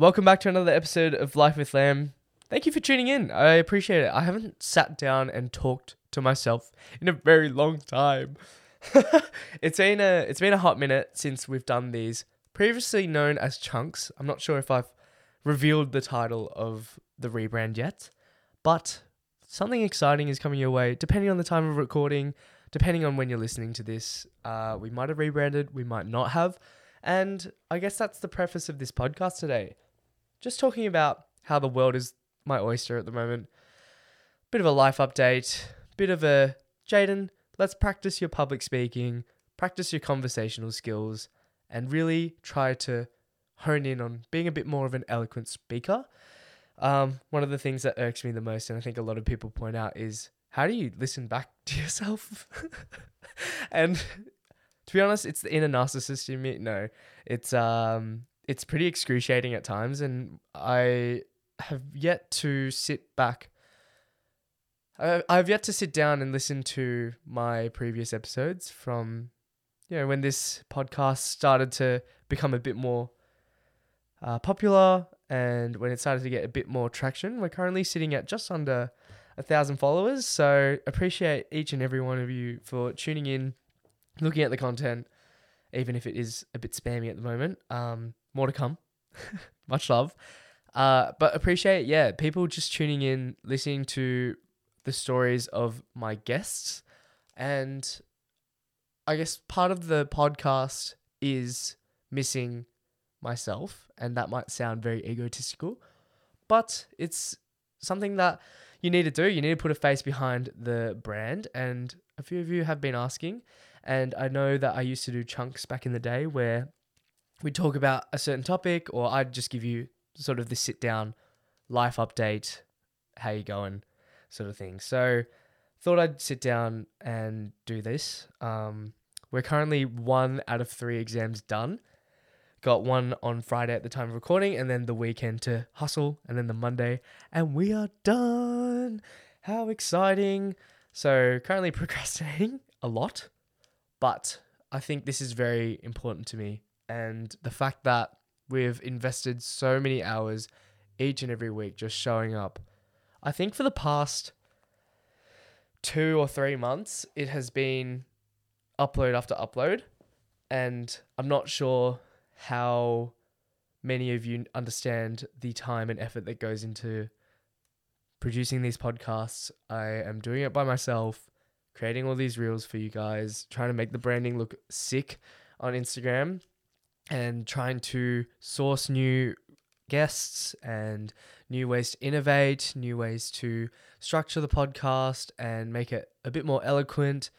Welcome back to another episode of Life with Lam. Thank you for tuning in. I appreciate it. I haven't sat down and talked to myself in a very long time. it's been a it's been a hot minute since we've done these. Previously known as chunks. I'm not sure if I've revealed the title of the rebrand yet, but something exciting is coming your way. Depending on the time of recording, depending on when you're listening to this, uh, we might have rebranded, we might not have. And I guess that's the preface of this podcast today. Just talking about how the world is my oyster at the moment. Bit of a life update, bit of a Jaden, let's practice your public speaking, practice your conversational skills, and really try to hone in on being a bit more of an eloquent speaker. Um, one of the things that irks me the most, and I think a lot of people point out, is how do you listen back to yourself? and to be honest, it's the inner narcissist in me. No, it's um, it's pretty excruciating at times, and I have yet to sit back. I I've yet to sit down and listen to my previous episodes from, you know, when this podcast started to become a bit more uh, popular and when it started to get a bit more traction. We're currently sitting at just under a thousand followers, so appreciate each and every one of you for tuning in looking at the content, even if it is a bit spammy at the moment. Um, more to come. Much love. Uh, but appreciate, yeah, people just tuning in, listening to the stories of my guests. And I guess part of the podcast is missing myself. And that might sound very egotistical, but it's something that you need to do. You need to put a face behind the brand. And a few of you have been asking. And I know that I used to do chunks back in the day where we'd talk about a certain topic, or I'd just give you sort of the sit down life update, how you going, sort of thing. So thought I'd sit down and do this. Um, we're currently one out of three exams done. Got one on Friday at the time of recording, and then the weekend to hustle, and then the Monday, and we are done. How exciting! So, currently procrastinating a lot, but I think this is very important to me. And the fact that we've invested so many hours each and every week just showing up. I think for the past two or three months, it has been upload after upload. And I'm not sure how many of you understand the time and effort that goes into producing these podcasts. I am doing it by myself creating all these reels for you guys, trying to make the branding look sick on Instagram, and trying to source new guests and new ways to innovate, new ways to structure the podcast and make it a bit more eloquent.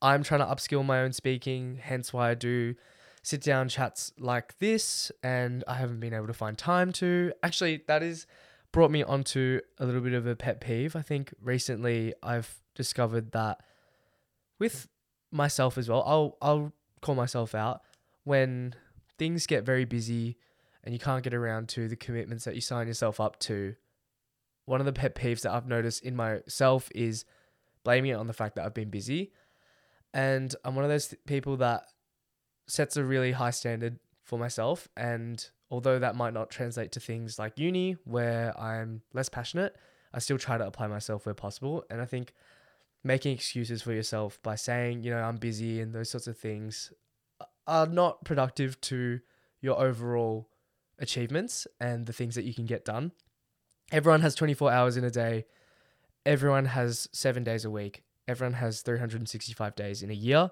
I'm trying to upskill my own speaking, hence why I do sit down chats like this, and I haven't been able to find time to. Actually, that is brought me onto a little bit of a pet peeve. I think recently I've discovered that with myself as well, I'll I'll call myself out when things get very busy and you can't get around to the commitments that you sign yourself up to. One of the pet peeves that I've noticed in myself is blaming it on the fact that I've been busy. And I'm one of those th- people that sets a really high standard for myself. And although that might not translate to things like uni, where I'm less passionate, I still try to apply myself where possible. And I think making excuses for yourself by saying, you know, I'm busy and those sorts of things uh, are not productive to your overall achievements and the things that you can get done. Everyone has 24 hours in a day. Everyone has seven days a week. Everyone has 365 days in a year.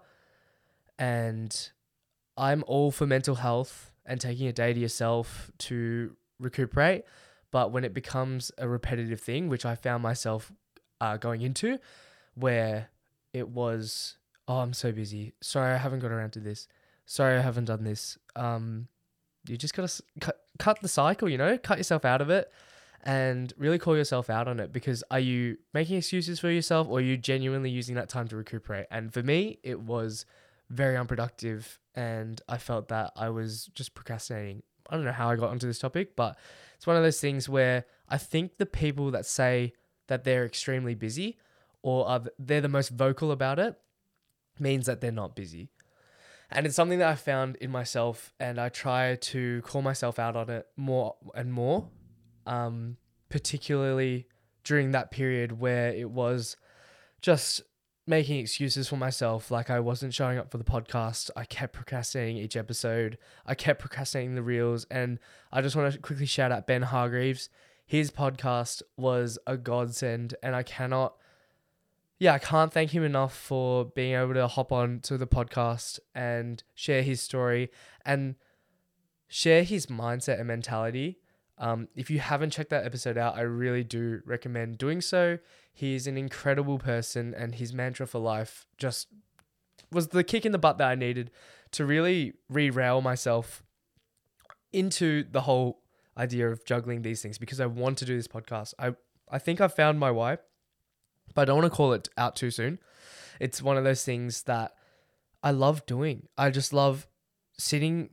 And I'm all for mental health and taking a day to yourself to recuperate. But when it becomes a repetitive thing, which I found myself uh, going into, where it was, oh, I'm so busy. Sorry, I haven't got around to this. Sorry, I haven't done this. Um, you just gotta cut, cut the cycle, you know, cut yourself out of it and really call yourself out on it because are you making excuses for yourself or are you genuinely using that time to recuperate? And for me, it was very unproductive and I felt that I was just procrastinating. I don't know how I got onto this topic, but it's one of those things where I think the people that say that they're extremely busy or are they're the most vocal about it means that they're not busy. And it's something that I found in myself, and I try to call myself out on it more and more, um, particularly during that period where it was just making excuses for myself. Like I wasn't showing up for the podcast. I kept procrastinating each episode. I kept procrastinating the reels. And I just want to quickly shout out Ben Hargreaves. His podcast was a godsend, and I cannot yeah, I can't thank him enough for being able to hop on to the podcast and share his story and share his mindset and mentality. Um, if you haven't checked that episode out, I really do recommend doing so. He is an incredible person, and his mantra for life just was the kick in the butt that I needed to really re-rail myself into the whole idea of juggling these things because I want to do this podcast. I I think I've found my why but I don't want to call it out too soon. It's one of those things that I love doing. I just love sitting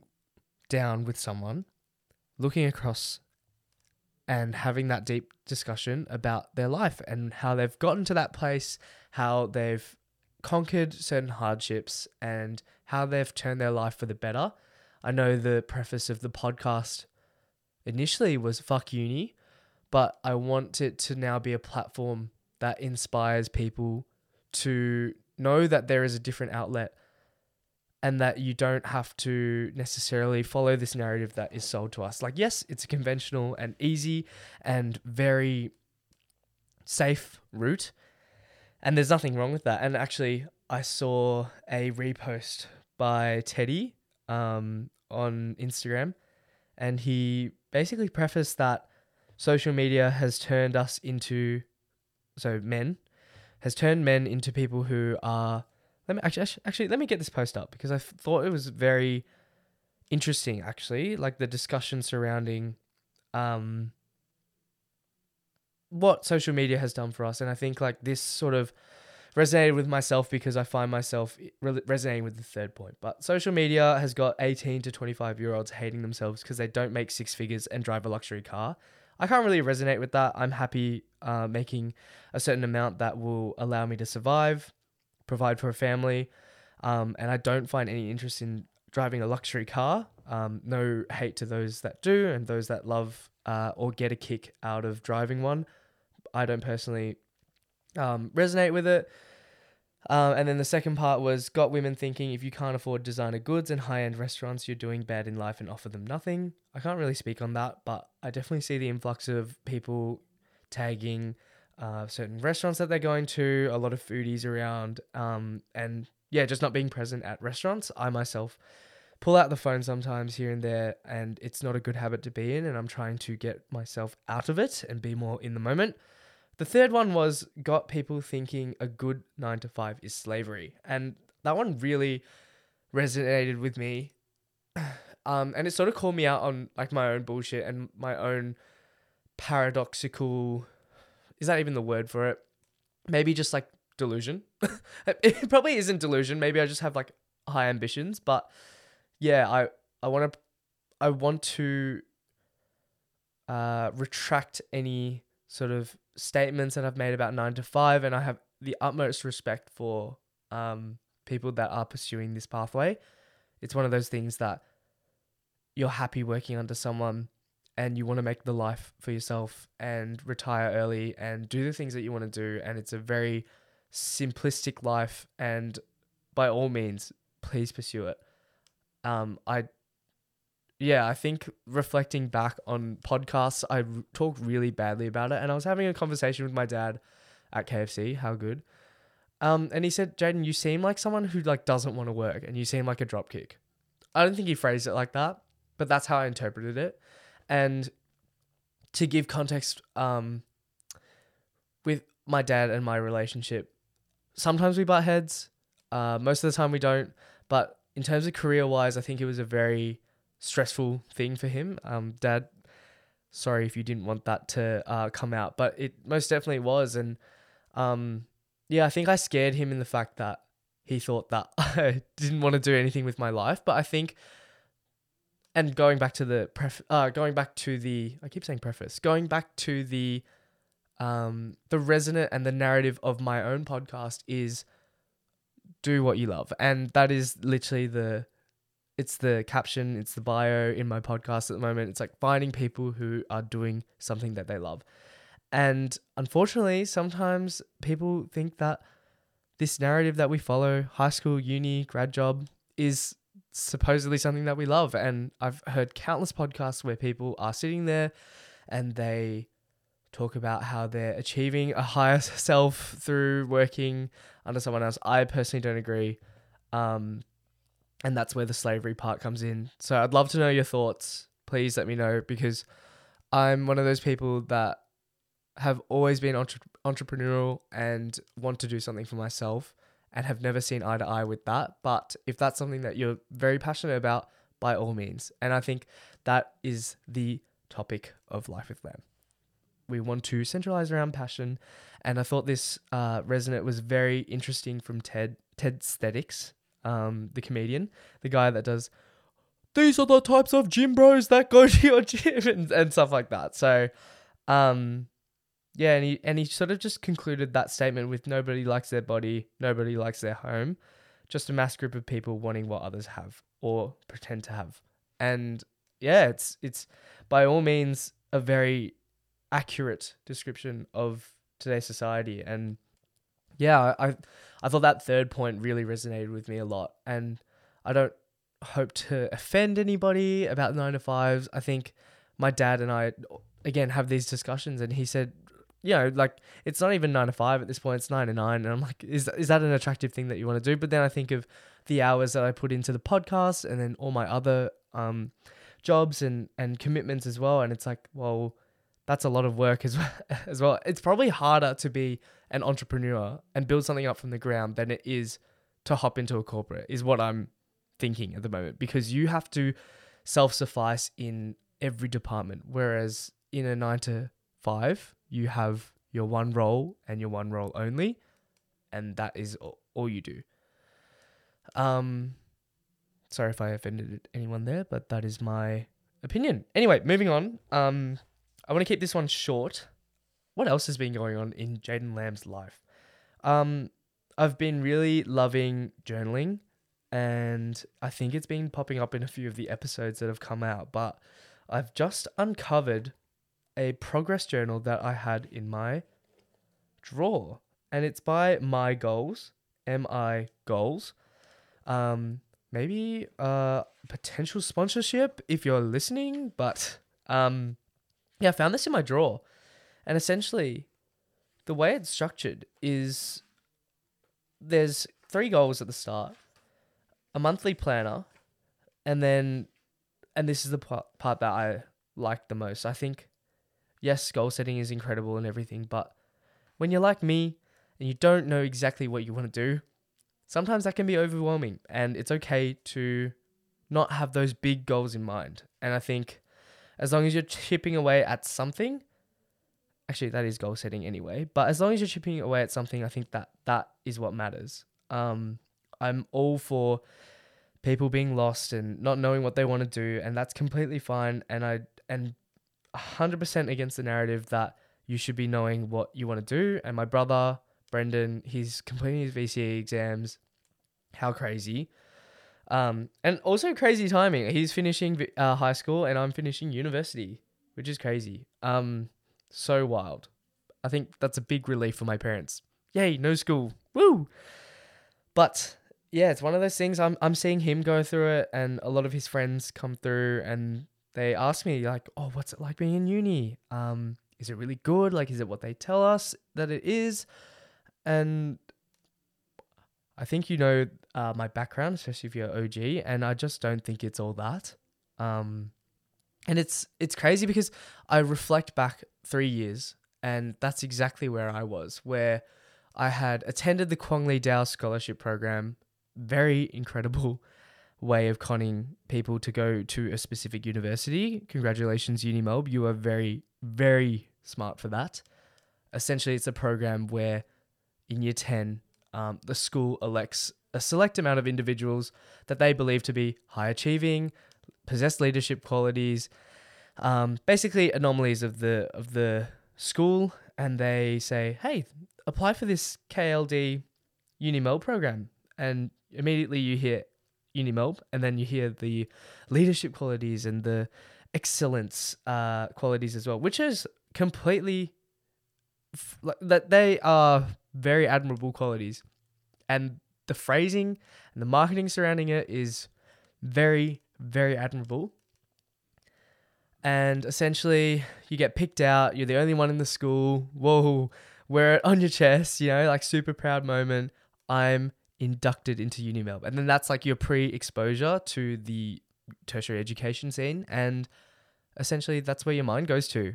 down with someone, looking across and having that deep discussion about their life and how they've gotten to that place, how they've conquered certain hardships, and how they've turned their life for the better. I know the preface of the podcast initially was fuck uni, but I want it to now be a platform that inspires people to know that there is a different outlet and that you don't have to necessarily follow this narrative that is sold to us. Like, yes, it's a conventional and easy and very safe route. And there's nothing wrong with that. And actually, I saw a repost by Teddy um, on Instagram, and he basically prefaced that social media has turned us into so men, has turned men into people who are. Let me actually, actually let me get this post up because I thought it was very interesting. Actually, like the discussion surrounding, um, what social media has done for us, and I think like this sort of resonated with myself because I find myself resonating with the third point. But social media has got 18 to 25 year olds hating themselves because they don't make six figures and drive a luxury car. I can't really resonate with that. I'm happy uh, making a certain amount that will allow me to survive, provide for a family, um, and I don't find any interest in driving a luxury car. Um, no hate to those that do and those that love uh, or get a kick out of driving one. I don't personally um, resonate with it. Um, and then the second part was got women thinking if you can't afford designer goods and high end restaurants, you're doing bad in life and offer them nothing. I can't really speak on that, but I definitely see the influx of people tagging uh, certain restaurants that they're going to, a lot of foodies around, um, and yeah, just not being present at restaurants. I myself pull out the phone sometimes here and there, and it's not a good habit to be in, and I'm trying to get myself out of it and be more in the moment. The third one was got people thinking a good nine to five is slavery. And that one really resonated with me. Um, and it sort of called me out on like my own bullshit and my own paradoxical is that even the word for it? Maybe just like delusion. it probably isn't delusion. Maybe I just have like high ambitions, but yeah, I I want to I want to uh, retract any sort of statements that I've made about nine to five, and I have the utmost respect for um, people that are pursuing this pathway. It's one of those things that you're happy working under someone and you want to make the life for yourself and retire early and do the things that you want to do. And it's a very simplistic life. And by all means, please pursue it. Um, I yeah, I think reflecting back on podcasts, I talk really badly about it. And I was having a conversation with my dad at KFC. How good. Um, and he said, Jaden, you seem like someone who like doesn't want to work, and you seem like a dropkick. I don't think he phrased it like that, but that's how I interpreted it. And to give context, um, with my dad and my relationship, sometimes we butt heads. Uh, most of the time we don't. But in terms of career wise, I think it was a very stressful thing for him. Um, Dad, sorry if you didn't want that to uh, come out, but it most definitely was. And um, yeah, I think I scared him in the fact that he thought that I didn't want to do anything with my life. But I think, and going back to the pref, uh, going back to the, I keep saying preface, going back to the, um, the resonant and the narrative of my own podcast is do what you love. And that is literally the it's the caption, it's the bio in my podcast at the moment. It's like finding people who are doing something that they love. And unfortunately, sometimes people think that this narrative that we follow, high school, uni, grad job, is supposedly something that we love. And I've heard countless podcasts where people are sitting there and they talk about how they're achieving a higher self through working under someone else. I personally don't agree. Um, and that's where the slavery part comes in. So I'd love to know your thoughts. Please let me know because I'm one of those people that have always been entre- entrepreneurial and want to do something for myself and have never seen eye to eye with that. But if that's something that you're very passionate about, by all means. And I think that is the topic of Life with Lam. We want to centralize around passion. And I thought this uh, was very interesting from Ted, Tedsthetics, um, the comedian, the guy that does, these are the types of gym bros that go to your gym and, and stuff like that. So, um, yeah, and he and he sort of just concluded that statement with nobody likes their body, nobody likes their home, just a mass group of people wanting what others have or pretend to have. And yeah, it's it's by all means a very accurate description of today's society and yeah, I I thought that third point really resonated with me a lot and I don't hope to offend anybody about 9 to 5s. I think my dad and I again have these discussions and he said you know, like it's not even nine to five at this point; it's nine to nine, and I'm like, is is that an attractive thing that you want to do? But then I think of the hours that I put into the podcast, and then all my other um, jobs and and commitments as well, and it's like, well, that's a lot of work as well. As well, it's probably harder to be an entrepreneur and build something up from the ground than it is to hop into a corporate. Is what I'm thinking at the moment because you have to self suffice in every department, whereas in a nine to five you have your one role and your one role only, and that is all you do. Um, sorry if I offended anyone there, but that is my opinion. Anyway, moving on. Um, I want to keep this one short. What else has been going on in Jaden Lam's life? Um, I've been really loving journaling, and I think it's been popping up in a few of the episodes that have come out. But I've just uncovered a progress journal that I had in my drawer, and it's by MiGoals, M I Goals. Um, maybe uh potential sponsorship if you're listening, but um, yeah, I found this in my drawer, and essentially, the way it's structured is there's three goals at the start, a monthly planner, and then, and this is the part, part that I like the most. I think yes, goal setting is incredible and everything, but when you're like me and you don't know exactly what you want to do, sometimes that can be overwhelming and it's okay to not have those big goals in mind. And I think as long as you're chipping away at something, actually that is goal setting anyway, but as long as you're chipping away at something, I think that that is what matters. Um, I'm all for people being lost and not knowing what they want to do, and that's completely fine. And I and 100% against the narrative that you should be knowing what you want to do. And my brother, Brendan, he's completing his VCE exams. How crazy. Um, and also crazy timing. He's finishing uh, high school and I'm finishing university, which is crazy. Um, so wild. I think that's a big relief for my parents. Yay, no school. Woo! But yeah, it's one of those things. I'm I'm seeing him go through it, and a lot of his friends come through, and they asked me like, "Oh, what's it like being in uni? Um, is it really good? Like, is it what they tell us that it is?" And I think you know uh, my background, especially if you're OG, and I just don't think it's all that. Um, and it's it's crazy because I reflect back three years, and that's exactly where I was, where I had attended the Kwong Lee Dow Scholarship Program, very incredible way of conning people to go to a specific university. Congratulations, UniMelb. You are very, very smart for that. Essentially, it's a program where in year 10, um, the school elects a select amount of individuals that they believe to be high achieving, possess leadership qualities, um, basically anomalies of the of the school, and they say, "Hey, apply for this KLD UniMelb program." and immediately you hear Unimelb, and then you hear the leadership qualities and the excellence uh, qualities as well, which is completely f- that they are very admirable qualities, and the phrasing and the marketing surrounding it is very very admirable. And essentially, you get picked out. You're the only one in the school. Whoa, wear it on your chest. You know, like super proud moment. I'm inducted into Unimelb, and then that's like your pre-exposure to the tertiary education scene, and essentially that's where your mind goes to.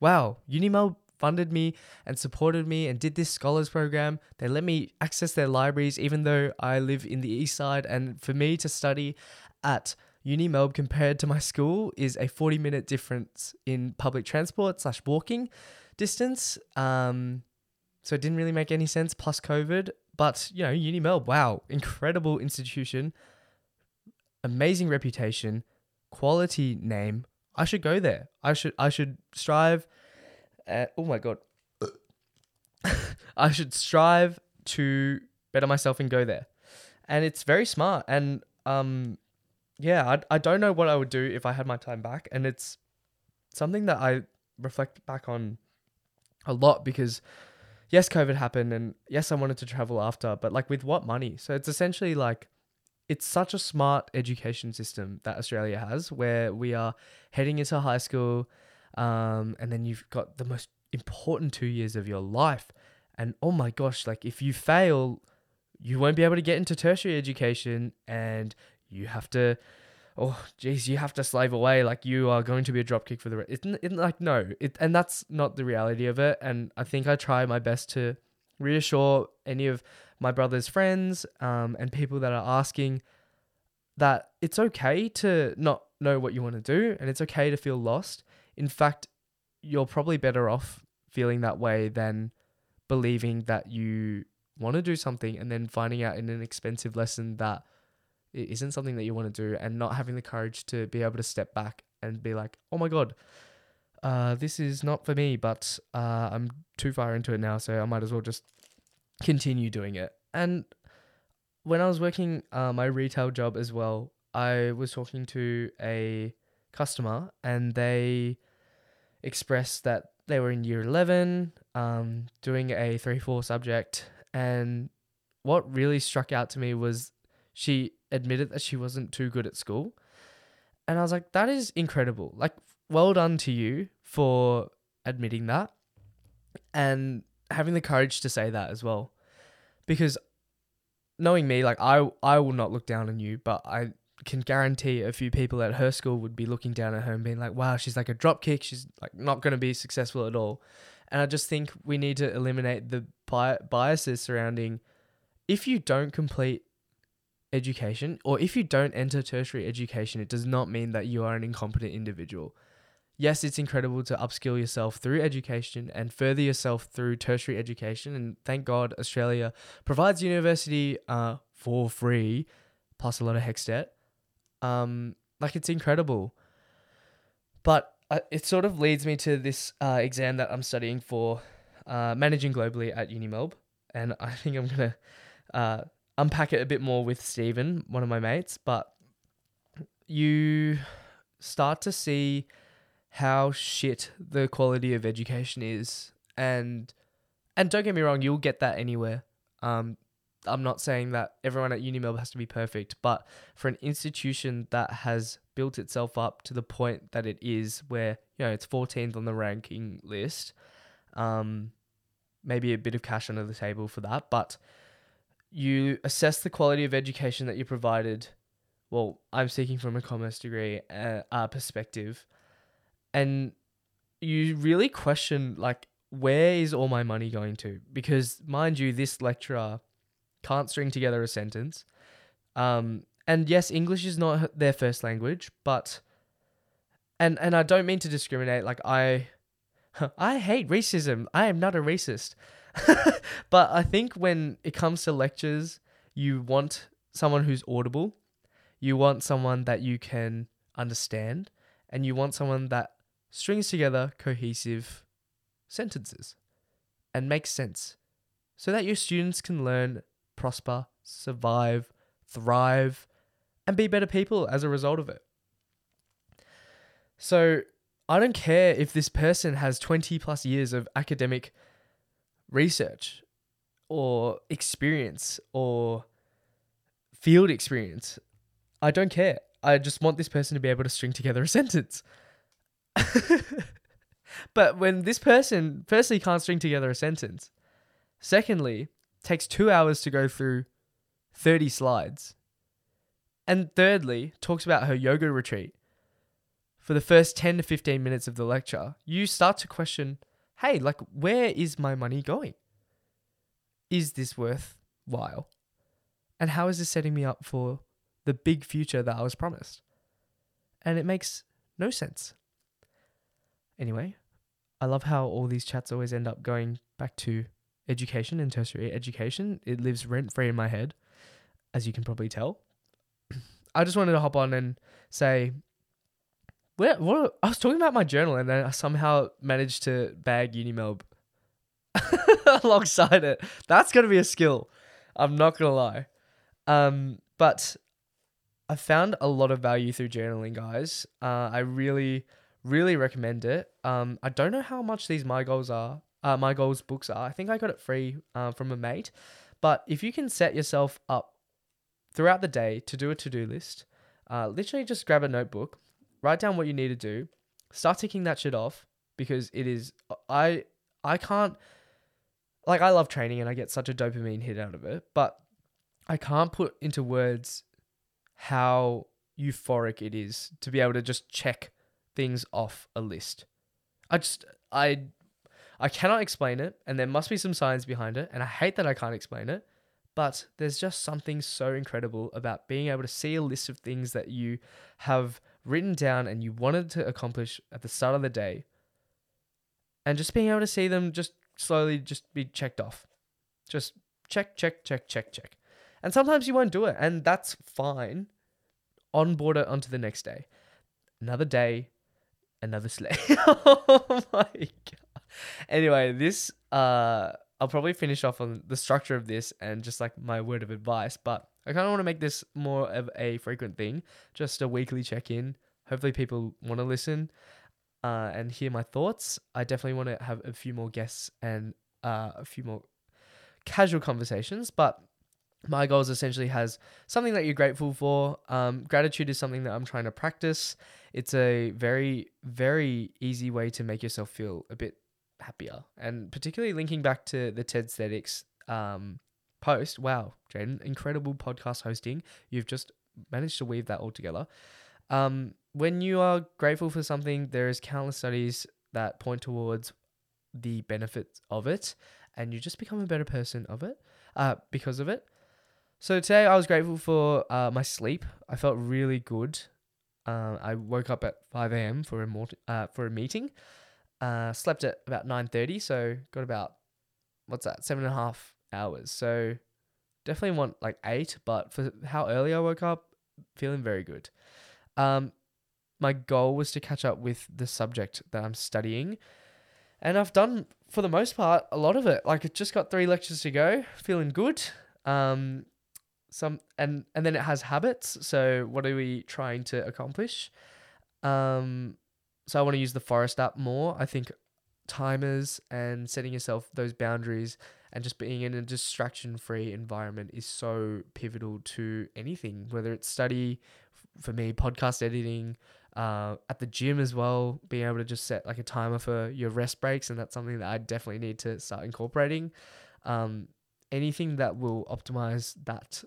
Wow, Unimelb funded me and supported me and did this scholars program. They let me access their libraries, even though I live in the east side, and for me to study at Unimelb compared to my school is a 40 minute difference in public transport slash walking distance. Um, so it didn't really make any sense plus COVID. But, you know, Unimelb, wow, incredible institution, amazing reputation, quality name. I should go there. I should I should strive uh, oh my god. I should strive to better myself and go there. And it's very smart and um yeah, I, I don't know what I would do if I had my time back. And it's something that I reflect back on a lot because, yes, COVID happened and yes, I wanted to travel after, but like with what money? So it's essentially like, it's such a smart education system that Australia has where we are heading into high school um, and then you've got the most important two years of your life. And oh my gosh, like if you fail, you won't be able to get into tertiary education and you have to oh geez you have to slave away like you are going to be a dropkick for the rest it's, it's like no it and that's not the reality of it and i think i try my best to reassure any of my brother's friends um, and people that are asking that it's okay to not know what you want to do and it's okay to feel lost. In fact you're probably better off feeling that way than believing that you want to do something and then finding out in an expensive lesson that isn't something that you want to do and not having the courage to be able to step back and be like, oh my God, uh, this is not for me, but uh, I'm too far into it now, so I might as well just continue doing it. And when I was working uh, my retail job as well, I was talking to a customer and they expressed that they were in year 11 um, doing a 3 4 subject. And what really struck out to me was she admitted that she wasn't too good at school. And I was like, that is incredible. Like, well done to you for admitting that and having the courage to say that as well. Because knowing me, like I I will not look down on you, but I can guarantee a few people at her school would be looking down at her and being like, wow, she's like a drop kick. She's like not going to be successful at all. And I just think we need to eliminate the bi- biases surrounding if you don't complete education, or if you don't enter tertiary education, it does not mean that you are an incompetent individual. Yes, it's incredible to upskill yourself through education and further yourself through tertiary education. And thank God Australia provides university uh, for free, plus a lot of HECS debt. Um, like it's incredible. But uh, it sort of leads me to this uh, exam that I'm studying for uh, managing globally at Unimelb. And I think I'm going to uh, unpack it a bit more with Stephen, one of my mates, but you start to see how shit the quality of education is. And and don't get me wrong you'll get that anywhere. Um i'm not saying that everyone at unimelb has to be perfect but for an institution that has built itself up to the point that it is where you know it's 14th on the ranking list um maybe a bit of cash under the table for that but you assess the quality of education that you provided. Well, I'm speaking from a commerce degree uh, uh, perspective, and you really question like where is all my money going to? Because mind you, this lecturer can't string together a sentence. Um, and yes, English is not their first language, but and and I don't mean to discriminate. Like I, I hate racism. I am not a racist. but I think when it comes to lectures, you want someone who's audible, you want someone that you can understand, and you want someone that strings together cohesive sentences and makes sense so that your students can learn, prosper, survive, thrive, and be better people as a result of it. So I don't care if this person has 20 plus years of academic research or experience or field experience. I don't care. I just want this person to be able to string together a sentence. but when this person, firstly, can't string together a sentence, secondly, takes two hours to go through 30 slides, and thirdly, talks about her yoga retreat for the first 10 to 15 minutes of the lecture, you start to question hey, like, where is my money going? Is this worthwhile? And how is this setting me up for the big future that I was promised? And it makes no sense. Anyway, I love how all these chats always end up going back to education and tertiary education. It lives rent free in my head, as you can probably tell. I just wanted to hop on and say, where, what, I was talking about my journal and then I somehow managed to bag Unimelb alongside it. That's going to be a skill. I'm not going to lie. Um, but I found a lot of value through journaling, guys. Uh, I really, really recommend it. Um, I don't know how much these MiGoals are. Uh, MiGoals books are. I think I got it free uh, from a mate. But if you can set yourself up throughout the day to do a to do list, uh, literally just grab a notebook, write down what you need to do, start ticking that shit off because it is. I I can't. Like I love training and I get such a dopamine hit out of it, but I can't put into words how euphoric it is to be able to just check things off a list. I just I I cannot explain it and there must be some science behind it and I hate that I can't explain it, but there's just something so incredible about being able to see a list of things that you have written down and you wanted to accomplish at the start of the day and just being able to see them just slowly just be checked off. Just check, check, check, check, check. And sometimes you won't do it, and that's fine. Onboard it onto the next day. Another day, another sleigh. oh my god. Anyway, this uh I'll probably finish off on the structure of this and just like my word of advice, but I kind of want to make this more of a frequent thing, just a weekly check in. Hopefully, people want to listen uh, and hear my thoughts. I definitely want to have a few more guests and uh, a few more casual conversations, but my goals essentially has something that you're grateful for. Um, gratitude is something that I'm trying to practice. It's a very, very easy way to make yourself feel a bit happier. And particularly linking back to the Tedsthetics um, post. Wow, Jaden, incredible podcast hosting. You've just managed to weave that all together. Um, when you are grateful for something, there is countless studies that point towards the benefits of it, and you just become a better person of it, uh, because of it. So today I was grateful for uh, my sleep. I felt really good. Uh, I woke up at five a.m. for a mort- uh, for a meeting. Uh, slept at about nine thirty, so got about what's that seven and a half hours. So definitely want like eight, but for how early I woke up, feeling very good. Um, my goal was to catch up with the subject that I'm studying, and I've done for the most part a lot of it. Like, I just got three lectures to go, feeling good. Um, some and and then it has habits. So, what are we trying to accomplish? Um, so I want to use the Forest app more. I think timers and setting yourself those boundaries and just being in a distraction free environment is so pivotal to anything, whether it's study, for me, podcast editing, uh, at the gym as well, being able to just set like a timer for your rest breaks. And that's something that I definitely need to start incorporating. Um, anything that will optimize that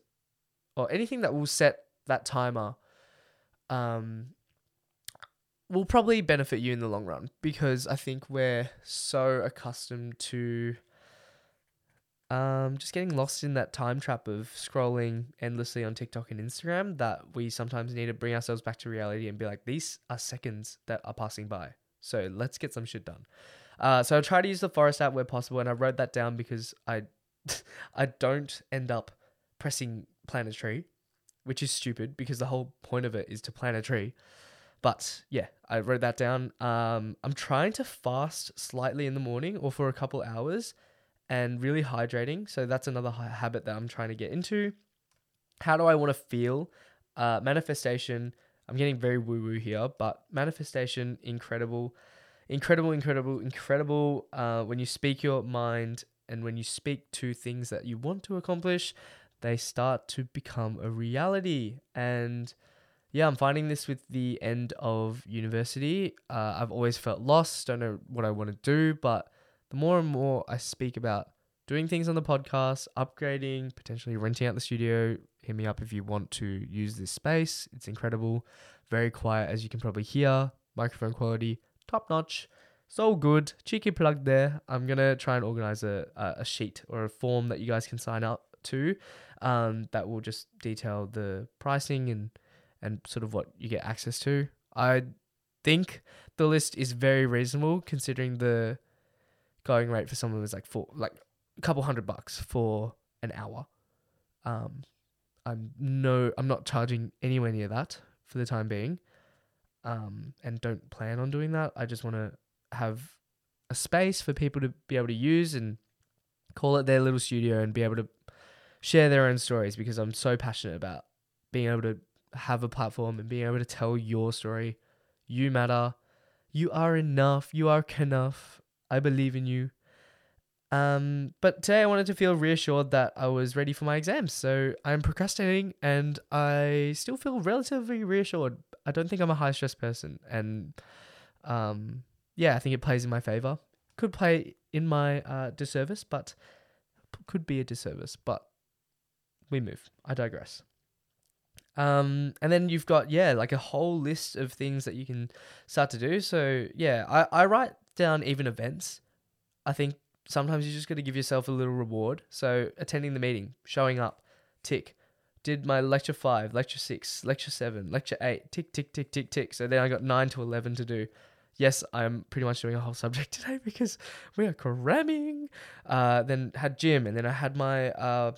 or anything that will set that timer um, will probably benefit you in the long run because I think we're so accustomed to um, just getting lost in that time trap of scrolling endlessly on TikTok and Instagram that we sometimes need to bring ourselves back to reality and be like, these are seconds that are passing by. So let's get some shit done. Uh, so I try to use the Forest app where possible, and I wrote that down because I, I don't end up pressing plant a tree, which is stupid because the whole point of it is to plant a tree. But yeah, I wrote that down. Um, I'm trying to fast slightly in the morning or for a couple hours and really hydrating. So that's another habit that I'm trying to get into. how do I want to feel? Uh, manifestation. I'm getting very woo woo here, but manifestation, incredible, incredible, incredible, incredible. Uh, when you speak your mind and when you speak to things that you want to accomplish, they start to become a reality. And yeah, I'm finding this with the end of university. Uh, I've always felt lost, don't know what I want to do, but the more and more I speak about doing things on the podcast, upgrading, potentially renting out the studio, hit me up if you want to use this space. It's incredible, very quiet, as you can probably hear. Microphone quality, top notch. So good. Cheeky plug there. I'm going to try and organize a, a sheet or a form that you guys can sign up to um, that will just detail the pricing and and sort of what you get access to. I think the list is very reasonable considering the going rate for someone was like four, like a couple hundred bucks for an hour. Um, I'm no, I'm not charging anywhere near that for the time being, um, and don't plan on doing that. I just want to have a space for people to be able to use and call it their little studio and be able to share their own stories because I'm so passionate about being able to have a platform and being able to tell your story. You matter. You are enough. You are enough. I believe in you. Um, but today I wanted to feel reassured that I was ready for my exams. So I'm procrastinating and I still feel relatively reassured. I don't think I'm a high stress person. And um, yeah, I think it plays in my favor. Could play in my uh, disservice, but could be a disservice. But we move. I digress. Um, and then you've got yeah, like a whole list of things that you can start to do. So yeah, I, I write down even events. I think sometimes you just got to give yourself a little reward. So attending the meeting, showing up, tick. Did my lecture five, lecture six, lecture seven, lecture eight, tick, tick, tick, tick, tick. So then I got nine to eleven to do. Yes, I'm pretty much doing a whole subject today because we are cramming. Uh, then had gym, and then I had my uh,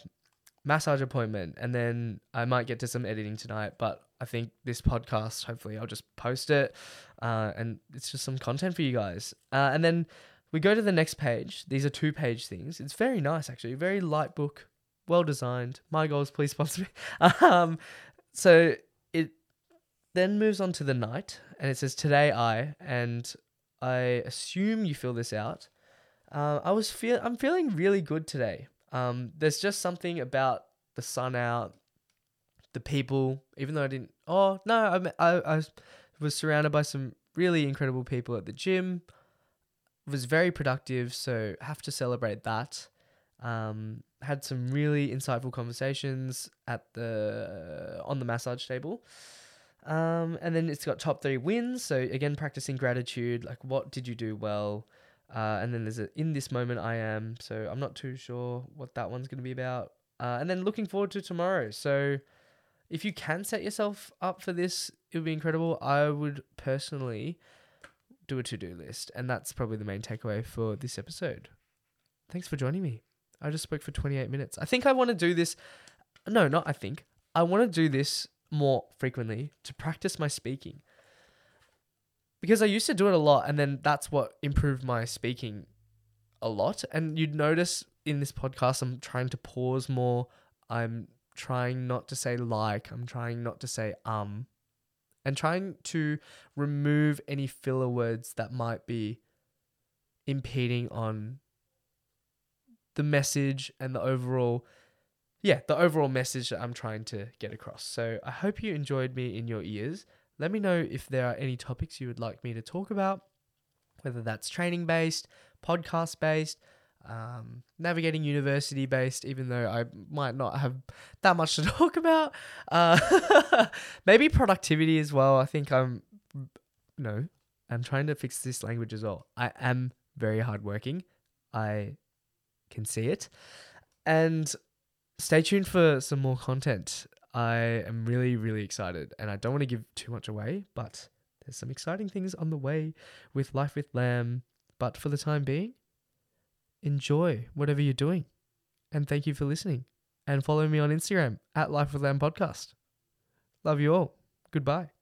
massage appointment, and then I might get to some editing tonight. But I think this podcast, hopefully, I'll just post it, uh, and it's just some content for you guys. Uh, and then we go to the next page. These are two page things. It's very nice, actually. Very light book, well designed. MiGoals, please sponsor me. um, so it then moves on to the night, and it says today I, and I assume you fill this out. Uh, I was feel I'm feeling really good today. Um, there's just something about the sun out, the people. Even though I didn't. Oh no, I I, I was surrounded by some really incredible people at the gym. Was very productive, so have to celebrate that. Um, had some really insightful conversations at the on the massage table. Um, and then it's got top three wins. So again, practicing gratitude. Like, what did you do well? Uh, and then there's a in this moment I am. So I'm not too sure what that one's going to be about. Uh, and then looking forward to tomorrow. So if you can set yourself up for this, it would be incredible. I would personally do a to do list. And that's probably the main takeaway for this episode. Thanks for joining me. I just spoke for 28 minutes. I think I want to do this. No, not I think. I want to do this more frequently to practice my speaking because I used to do it a lot, and then that's what improved my speaking a lot. And you'd notice in this podcast, I'm trying to pause more. I'm trying not to say like. I'm trying not to say um, and trying to remove any filler words that might be impeding on the message and the overall yeah the overall message that i'm trying to get across so i hope you enjoyed me in your ears let me know if there are any topics you would like me to talk about, whether that's training based, podcast based, um, navigating university based, even though I might not have that much to talk about. Uh, maybe productivity as well. I think I'm, no, I'm trying to fix this language as well. I am very hardworking. I can see it. And stay tuned for some more content. I am really, really excited and I don't want to give too much away, but there's some exciting things on the way with Life with Lam. But for the time being, enjoy whatever you're doing. And thank you for listening. And follow me on Instagram at Life with Lam Podcast. Love you all. Goodbye.